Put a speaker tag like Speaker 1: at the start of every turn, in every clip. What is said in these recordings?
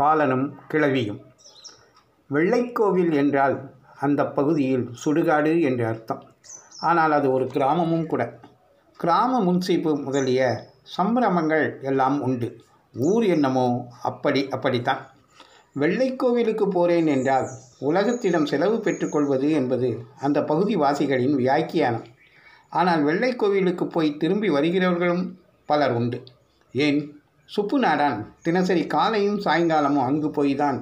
Speaker 1: காலனும் கிழவியும். வெள்ளைக்கோவில் என்றால் அந்த பகுதியில் சுடுகாடு என்று அர்த்தம். ஆனால் அது ஒரு கிராமமும் கூட. கிராம முன்சீப்பு முதலிய சம்பிரமங்கள் எல்லாம் உண்டு. ஊர் என்னமோ அப்படி அப்படித்தான். வெள்ளைக்கோவிலுக்கு போகிறேன் என்றால் உலகத்திடம் செலவு பெற்றுக்கொள்வது என்பது அந்த பகுதி வாசிகளின் வியாக்கியானம். ஆனால் வெள்ளைக்கோவிலுக்கு போய் திரும்பி வருகிறவர்களும் பலர் உண்டு. ஏன்? சுப்பு நாடான் தினசரி காலையும் சாயங்காலமும் அங்கு போய்தான்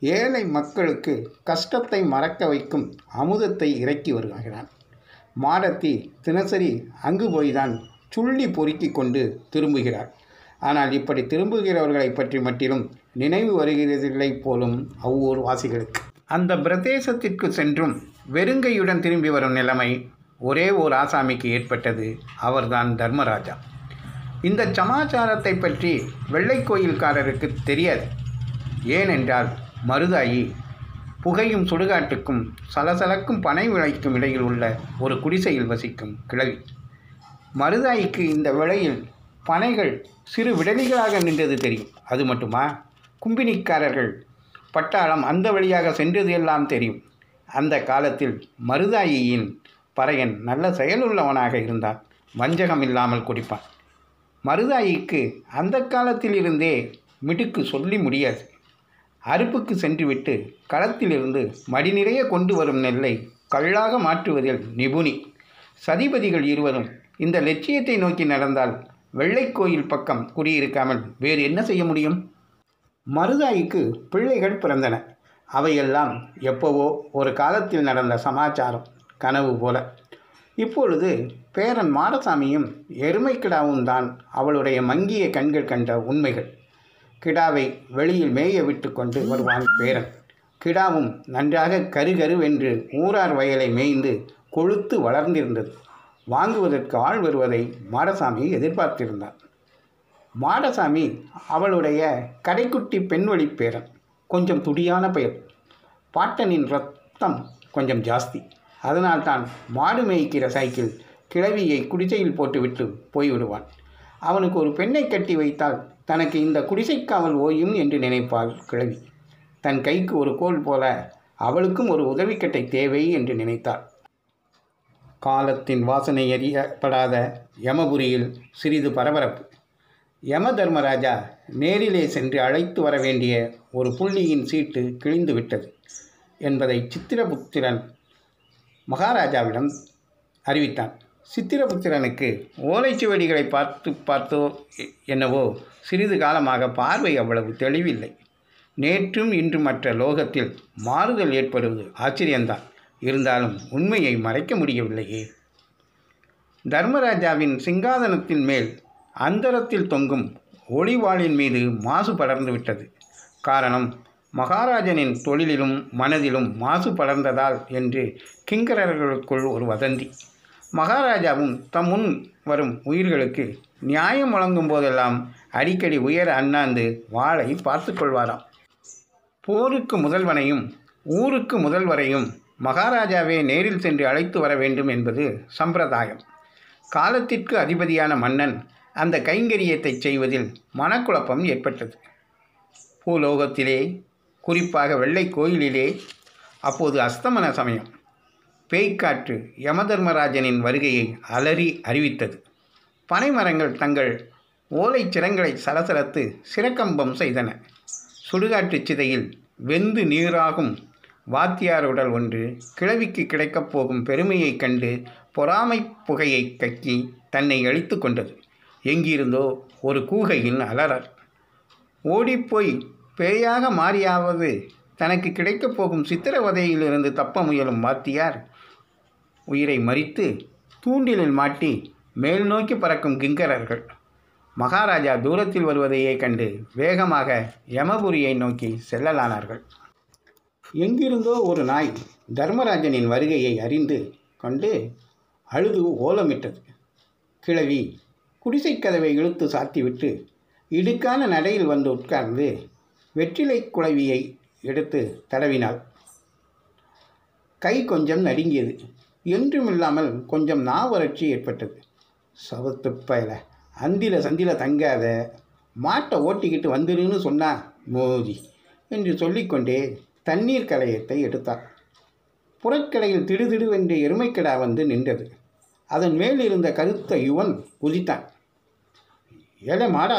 Speaker 1: ஏழை மக்களுக்கு கஷ்டத்தை மறக்க வைக்கும் அமுதத்தை இறக்கி வருகிறான். மாடத்தி தினசரி அங்கு போய்தான் சுள்ளி பொறுக்கி கொண்டு திரும்புகிறார். ஆனால் இப்படி திரும்புகிறவர்களை பற்றி மட்டிலும் நினைவு வருகிறதில்லை போலும் அவ்வூர் வாசிகளுக்கு. அந்த பிரதேசத்திற்கு சென்றும் வெறுங்கையுடன் திரும்பி வரும் நிலைமை ஒரே ஓர் ஆசாமிக்கு ஏற்பட்டது. அவர்தான் தர்மராஜா. இந்த சமாச்சாரத்தை பற்றி வெள்ளை கோயில்காரருக்கு தெரியாது. ஏனென்றால் மருதாயி புகையும் சுடுகாட்டுக்கும் சலசலக்கும் பனை விளைக்கும் இடையில் உள்ள ஒரு குடிசையில் வசிக்கும் கிழவி. மருதாய்க்கு இந்த விலையில் பனைகள் சிறு விடலிகளாக நின்றது தெரியும். அது மட்டுமா? கும்பினிக்காரர்கள் பட்டாளம் அந்த வழியாக சென்றது எல்லாம் தெரியும். அந்த காலத்தில் மருதாயியின் பறையன் நல்ல செயலுள்ளவனாக இருந்தான். வஞ்சகம் இல்லாமல் குடிப்பான். மருதாயிக்கு அந்த காலத்திலிருந்தே மிடுக்கு சொல்லி முடியாது. அறுப்புக்கு சென்றுவிட்டு களத்திலிருந்து மடிநிறைய கொண்டு வரும் நெல்லை கல்லாக மாற்றுவதில் நிபுணி. சதிபதிகள் இருவரும் இந்த லட்சியத்தை நோக்கி நடந்தால் வெள்ளைக்கோயில் பக்கம் குடியிருக்காமல் வேறு என்ன செய்ய முடியும்? மருதாய்க்கு பிள்ளைகள் பிறந்தன. அவையெல்லாம் எப்போவோ ஒரு காலத்தில் நடந்த சமாச்சாரம் கனவு போல. இப்பொழுது பேரன் மாடசாமியும் எருமை கிடாவும் தான் அவளுடைய மங்கிய கண்கள் கண்ட உண்மைகள். கிடாவை வெளியில் மேய விட்டு கொண்டு வருவான் பேரன். கிடாவும் நன்றாக கருகருவென்று ஊரார் வயலை மேய்ந்து கொழுத்து வளர்ந்திருந்தது. வாங்குவதற்கு ஆள் வருவதை மாடசாமி எதிர்பார்த்திருந்தான் மாடசாமி அவளுடைய கடைக்குட்டி பெண்வழி பேரன். கொஞ்சம் துடியான பெயர். பாட்டனின் ரத்தம் கொஞ்சம் ஜாஸ்தி. அதனால்தான் மாடு மேய்க்கிற சைக்கிள் கிழவியை குடிசையில் போட்டுவிட்டு போய்விடுவான். அவனுக்கு ஒரு பெண்ணை கட்டி வைத்தால் தனக்கு இந்த குடிசைக்காவல் ஓயும் என்று நினைப்பாள் கிழவி. தன் கைக்கு ஒரு கோல் போல அவளுக்கும் ஒரு உதவிக்கட்டை தேவை என்று நினைத்தாள். காலத்தின் வாசனை அறியப்படாத யமபுரியில் சிறிது பரபரப்பு. யம தர்மராஜா நேரிலே சென்று அழைத்து வர வேண்டிய ஒரு புள்ளியின் சீட்டு கிழிந்து விட்டது என்பதை சித்திரபுத்திரன் மகாராஜாவிடம் அறிவித்தான். சித்திரபுத்திரனுக்கு ஓலைச்சுவடிகளை பார்த்து பார்த்தோ என்னவோ சிறிது காலமாக பார்வை அவ்வளவு தெளிவில்லை. நேற்றும் இன்று மற்ற லோகத்தில் மாறுதல் ஏற்படுவது ஆச்சரியந்தான் இருந்தாலும் உண்மையை மறைக்க முடியவில்லையே. தர்மராஜாவின் சிங்காதனத்தின் மேல் அந்தரத்தில் தொங்கும் ஒளிவாளின் மீது மாசு படர்ந்து விட்டது. காரணம் மகாராஜனின் தொழிலிலும் மனதிலும் மாசு படர்ந்ததால் என்று கிங்கரர்களுக்குள் ஒரு வதந்தி. மகாராஜாவும் தம் முன் வரும் உயிர்களுக்கு நியாயம் வழங்கும் போதெல்லாம் அடிக்கடி உயர அண்ணாந்து வாளை பார்த்து கொள்வாராம். போருக்கு முதல்வனையும் ஊருக்கு முதல்வரையும் மகாராஜாவே நேரில் சென்று அழைத்து வர வேண்டும் என்பது சம்பிரதாயம். காலத்திற்கு அதிபதியான மன்னன் அந்த கைங்கரியத்தை செய்வதில் மனக்குழப்பம் ஏற்பட்டது. பூலோகத்திலே குறிப்பாக வெள்ளை கோயிலிலே அப்போது அஸ்தமன சமயம். பேய்க்காற்று யமதர்மராஜனின் வருகையை அலறி அறிவித்தது. பனைமரங்கள் தங்கள் ஓலை சிரங்களை சலசலத்து சிறக்கம்பம் செய்தன. சுடுகாட்டு சிதையில் வெந்து நீராகும் வாத்தியார் உடல் ஒன்று கிழவிக்கு கிடைக்கப் போகும் பெருமையைக் கண்டு பொறாமை புகையை கக்கி தன்னை அழித்து கொண்டது. எங்கிருந்தோ ஒரு கூகையின் அலறல். ஓடிப்போய் பேயாக மாறியாவது தனக்கு கிடைக்கப் போகும் சித்திரவதையிலிருந்து தப்ப முயலும் வாத்தியார். உயிரை மறித்து தூண்டிலில் மாட்டி மேல் நோக்கி பறக்கும் கிங்கரர்கள். மகாராஜா தூரத்தில் வருவதையே கண்டு வேகமாக யமபுரியை நோக்கி செல்லலானார்கள். எங்கிருந்தோ ஒரு நாய் தர்மராஜனின் வருகையை அறிந்து கொண்டு அழுது ஓலமிட்டது. கிழவி குடிசைக் கதவை இழுத்து சாத்திவிட்டு இடுக்கான நடையில் வந்து உட்கார்ந்து வெற்றிலை குழவியை எடுத்து தடவினாள். கை கொஞ்சம் நடுங்கியது. என்றுமில்லாமல் கொஞ்சம் நாவறட்சி ஏற்பட்டது. சவத்து பயல அந்தில சந்தில தங்காத மாட்டை ஓட்டிக்கிட்டு வந்துருன்னு சொன்னா மோதி என்று சொல்லிக்கொண்டே தண்ணீர் கலையத்தை எடுத்தார் புறக்கடையில் திடுதிடுவென்று எருமைக்கடா வந்து நின்றது. அதன் மேல் இருந்த கருத்த யுவன் குதித்தான் ஏழை மாடா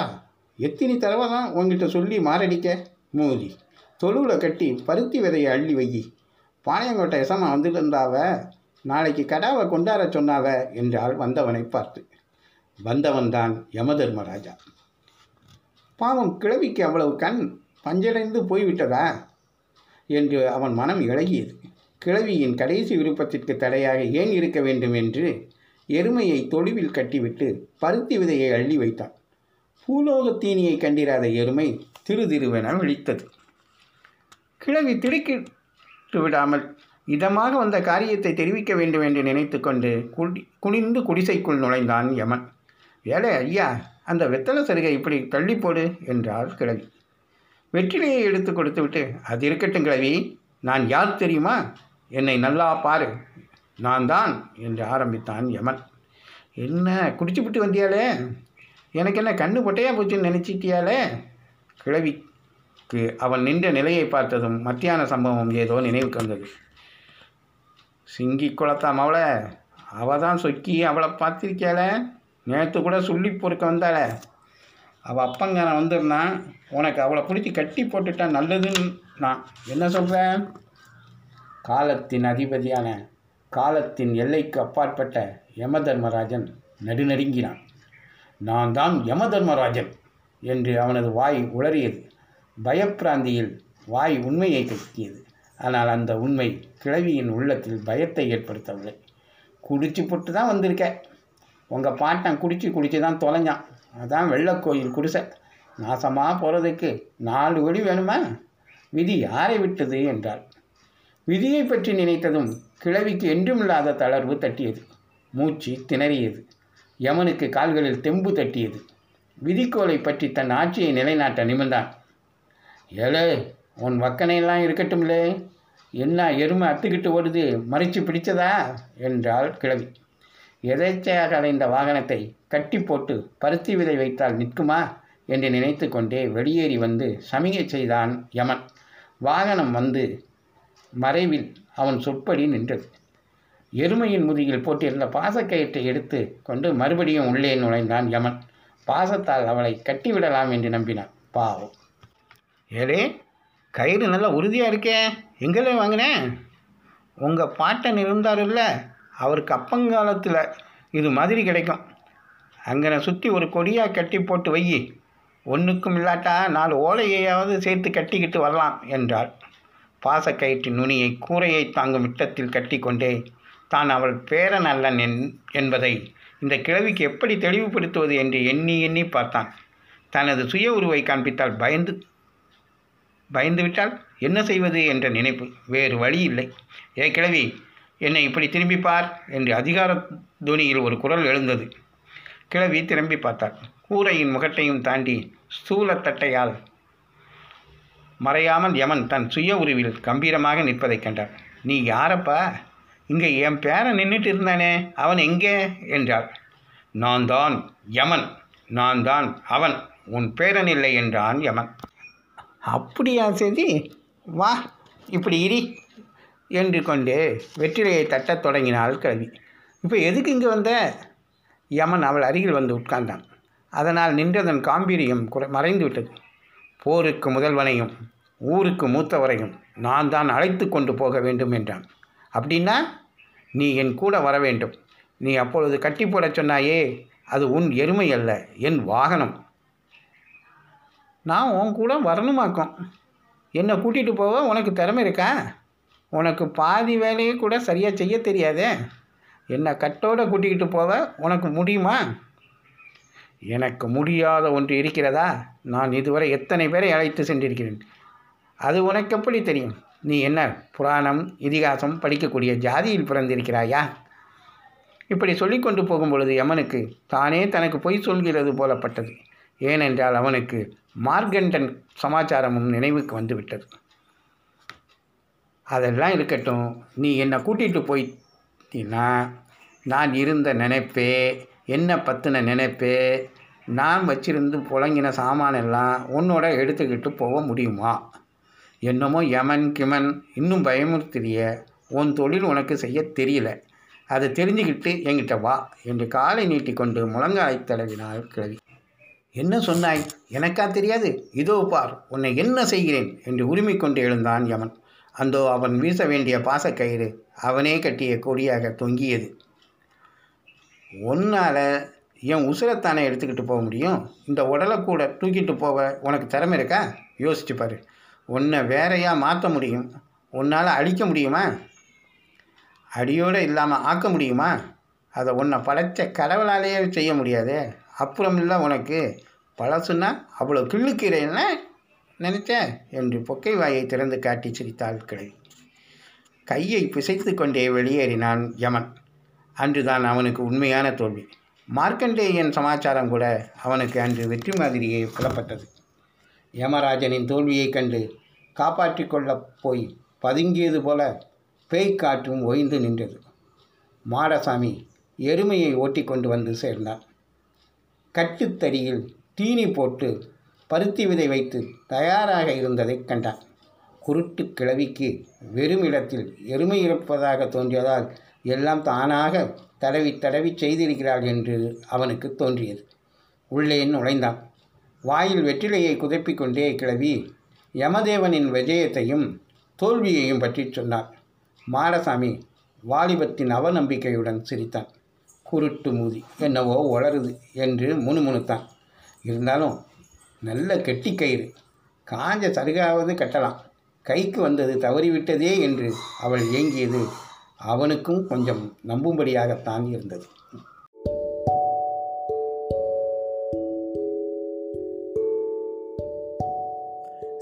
Speaker 1: எத்தனை தடவை தான் உங்ககிட்ட சொல்லி மாரடிக்க? மோதி. தொழுவில் கட்டி பருத்தி விதையை அள்ளி வை பாளையங்கோட்டை எசமா வந்துட்டு இருந்தாவ நாளைக்கு கடாவை கொண்டாட சொன்னாவ? என்றால் வந்தவனை பார்த்து. வந்தவன் தான் யமதர்மராஜா. பாவம் கிழவிக்கு அவ்வளவு கண் பஞ்சடைந்து போய்விட்டதா? என்று அவன் மனம் இழகியது. கிழவியின் கடைசி விருப்பத்திற்கு தடையாக ஏன் இருக்க வேண்டும் என்று எருமையை தொழுவில் கட்டிவிட்டு பருத்தி விதையை அள்ளி வைத்தான். பூலோக தீனியை கண்டிராத எருமை திரு திருவென விழித்தது. கிழவி திடுக்கிட்டு விடாமல் இதமாக வந்த காரியத்தை தெரிவிக்க வேண்டும் என்று நினைத்து கொண்டு குடி குனிந்து குடிசைக்குள் நுழைந்தான் யமன். ஏலே ஐயா அந்த வெத்தலை சருகை இப்படி தள்ளி போடு என்றாள் கிழவி. வெற்றிலையை எடுத்து கொடுத்துவிட்டு அது இருக்கட்டும் கிழவி நான் யார் தெரியுமா? என்னை நல்லா பாரு நான் தான் என்று ஆரம்பித்தான் யமன். என்ன குடிச்சுவிட்டு வந்தியாலே? எனக்கு என்ன கண்ணு பொட்டையா போச்சுன்னு நினச்சிட்டியாலே? கிழவிக்கு அவன் நின்ற நிலையை பார்த்ததும் மத்தியான சம்பவம் ஏதோ நினைவுக்கு வந்தது. சிங்கி குளத்தா அவளை அவள் தான் சொக்கி அவளை பார்த்திருக்கியால நேற்று கூட சொல்லி பொறுக்க வந்தாளே. அவள் அப்பங்காரன் வந்திருந்தான். உனக்கு அவளை பிடிச்சி கட்டி போட்டுட்டா நல்லதுன்னு நான். என்ன சொல்கிறேன் காலத்தின் அதிபதியான காலத்தின் எல்லைக்கு அப்பாற்பட்ட யமதர்மராஜன் நடுநடுங்கினான். நான் தான் யமதர்மராஜன் என்று அவனது வாய் உளறியது. பயப்பிராந்தியில் வாய் உண்மையை கட்டியது ஆனால் அந்த உண்மை கிழவியின் உள்ளத்தில் பயத்தை ஏற்படுத்தவில்லை. குடிச்சு போட்டு தான் வந்திருக்க. உங்கள் பாட்டன் குடிச்சு குடிச்சு தான் தொலைஞ்சான். அதான் வெள்ளக்கோயில் குடிசை. நாசமாக போகிறதுக்கு நாலு ஒளி வேணுமா? விதி யாரை விட்டது என்றாள். விதியை பற்றி நினைத்ததும் கிழவிக்கு என்றுமில்லாத தளர்வு தட்டியது. மூச்சு திணறியது. யமனுக்கு கால்களில் தெம்பு தட்டியது. விதிக்கோலை பற்றி தன் ஆட்சியை நிலைநாட்ட நிமிர்ந்தான். ஏழே உன் வக்கனையெல்லாம் இருக்கட்டும்லே. என்ன எருமை அத்துக்கிட்டு ஓடுது? மறைச்சு பிடிச்சதா? என்றாள் கிழவி. எதேச்சையாக அலைந்த வாகனத்தை கட்டி போட்டு பருத்தி விதை வைத்தால் நிற்குமா? என்று நினைத்து கொண்டே வெளியேறி வந்து சமிகை செய்தான் யமன். வாகனம் வந்து மறைவில் அவன் சொற்படி நின்றது. எருமையின் முதுகில் போட்டிருந்த பாசக்கயிற்றை எடுத்து கொண்டு மறுபடியும் உள்ளே நுழைந்தான் யமன். பாசத்தால் அவளை கட்டிவிடலாம் என்று நம்பினான். பாவம். ஏலே கயிறு நல்லா உறுதியாக இருக்கே. எங்கே வாங்கினேன் உங்கள் பாட்டன் இருந்தாருல்ல அவருக்கு அப்பங்காலத்தில் இது மாதிரி கிடைக்கும். அங்கனை சுற்றி ஒரு கொடியாக கட்டி போட்டு வை ஒன்றுக்கும் இல்லாட்டா நாலு ஓலையையாவது சேர்த்து கட்டிக்கிட்டு வரலாம் என்றாள். பாசக்கயிற்று நுனியை கூரையை தாங்கும் விட்டத்தில் கட்டிக்கொண்டே தான் அவள் பேரன் அல்லன் என் என்பதை இந்த கிழவிக்கு எப்படி தெளிவுபடுத்துவது என்று எண்ணி எண்ணி பார்த்தான். தனது சுய உருவை காண்பித்தால் பயந்து பயந்துவிட்டால் என்ன செய்வது என்ற நினைப்பு. வேறு வழி இல்லை. ஏ கிழவி என்னை இப்படி திரும்பி பார் என்று அதிகார துணியில் ஒரு குரல் எழுந்தது. கிழவி திரும்பி பார்த்தாள். கூரையின் முகட்டையும் தாண்டி ஸ்தூலத்தட்டையால் மறையாமல் யமன் தன் சுய உருவில் கம்பீரமாக நிற்பதைக் கண்டார் நீ யாரப்பா? இங்கே என் பேரன் நின்றுட்டு இருந்தானே அவன் எங்கே? என்றாள். நான் தான் யமன் நான் தான் அவன் உன் பேரன் இல்லை என்றான் யமன். அப்படியா சரி வா இப்படி இரி என்று கொண்டு வெற்றிலையை தட்டத் தொடங்கினாள் கிழவி இப்போ எதுக்கு இங்கே வந்த? யமன் அவள் அருகில் வந்து உட்கார்ந்தான். அதனால் நின்றதன் காம்பீரியம் குறை மறைந்து விட்டது. போருக்கு முதல்வனையும் ஊருக்கு மூத்தவரையும் நான் தான் அழைத்து கொண்டு போக வேண்டும் என்றான். அப்படின்னா நீ என் கூட வர வேண்டும். நீ அப்பொழுது கட்டி போடச் சொன்னாயே அது உன் எருமை அல்ல என் வாகனம். நான் உன் கூட வரணுமாக்கும். என்னை கூட்டிகிட்டு போக உனக்கு திறமை இருக்கா? உனக்கு பாதி வேலையை கூட சரியாக செய்ய தெரியாதே? என்னை கட்டோட கூட்டிக்கிட்டு போக உனக்கு முடியுமா? எனக்கு முடியாத ஒன்று இருக்கிறதா? நான் இதுவரை எத்தனை பேரை அழைத்து சென்றிருக்கிறேன்? அது உனக்கு எப்படி தெரியும்? நீ என்ன புராணம் இதிகாசம் படிக்கக்கூடிய ஜாதியில் பிறந்திருக்கிறாயா? இப்படி சொல்லிக்கொண்டு போகும் பொழுது யமனுக்கு தானே தனக்கு பொய் சொல்கிறது போலப்பட்டது. ஏனென்றால் அவனுக்கு மார்கண்டன் சமாச்சாரமும் நினைவுக்கு வந்துவிட்டது. அதெல்லாம் இருக்கட்டும். நீ என்னை கூட்டிகிட்டு போயிட்டீன்னா நான் இருந்த நினைப்பே என்ன பற்றின நினைப்பே நான் வச்சிருந்து புழங்கின சாமானெல்லாம் உன்னோட எடுத்துக்கிட்டு போக முடியுமா? என்னமோ யமன் கிமன் இன்னும் பயமுறுத்திய உன் தொழில் உனக்கு செய்ய தெரியல. அதை தெரிஞ்சுக்கிட்டு என்கிட்ட வா என்று காலை நீட்டிக்கொண்டு முழங்காய் தடவினாள் கிழவி. என்ன சொன்னாய்? எனக்கா தெரியாது. இதோ பார் உன்னை என்ன செய்கிறேன்? என்று உரிமை கொண்டு எழுந்தான் யமன். அந்தோ அவன் வீச வேண்டிய பாசக்கயிறு அவனே கட்டிய கொடியாக தொங்கியது. உன்னால் என் உசுரத்தானே எடுத்துக்கிட்டு போக முடியும்? இந்த உடலை கூட தூக்கிட்டு போக உனக்கு திறமை இருக்கா? யோசிச்சு பாரு. உன்னை வேறையாக மாற்ற முடியும். உன்னால் அழிக்க முடியுமா? அடியோடு இல்லாமல் ஆக்க முடியுமா? அதை உன்னை படைத்த கடவுளாலேயே செய்ய முடியாது. அப்புறம் இல்லை உனக்கு. பழசுன்னா அவ்வளோ கிள்ளுக்கிறேன்னு நினைச்ச என்று பொக்கை வாயை திறந்து காட்டி சிரித்தாள் கிழவி கையை பிசைத்து கொண்டே வெளியேறினான் யமன். அன்றுதான் அவனுக்கு உண்மையான தோல்வி. மார்க்கண்டேயன் சமாச்சாரம் கூட அவனுக்கு அன்று வெற்றி மாதிரியே புலப்பட்டது. யமராஜனின் தோல்வியைக் கண்டு காப்பாற்றிக் கொள்ளப் போய் பதுங்கியது போல பேய்க்காற்றும் ஓய்ந்து நின்றது. மாடசாமி எருமையை ஓட்டி கொண்டு வந்து சேர்ந்தான் கட்டுத்தறியில் தீனி போட்டு பருத்தி விதை வைத்து தயாராக இருந்ததைக் கண்டான் குருட்டு கிழவிக்கு வெறும் இடத்தில் எருமை இருப்பதாக தோன்றியதால் எல்லாம் தானாக தடவி தடவி செய்திருக்கிறாள் என்று அவனுக்கு தோன்றியது. உள்ளே நுழைந்தான். வாயில் வெற்றிலையை குதப்பிக் கொண்டே கிளவி யமதேவனின் விஜயத்தையும் தோல்வியையும் பற்றி சொன்னார். மாடசாமி வாலிபத்தின் அவநம்பிக்கையுடன் சிரித்தான். குருட்டு மூதி என்னவோ வளருது என்று முணுமுணுத்தான். இருந்தாலும் நல்ல கெட்டி கயிறு. காஞ்ச சருகாவது கட்டலாம். கைக்கு வந்தது தவறிவிட்டதே என்று அவள் ஏங்கியது அவனுக்கும் கொஞ்சம் நம்பும்படியாகத்தான் இருந்தது.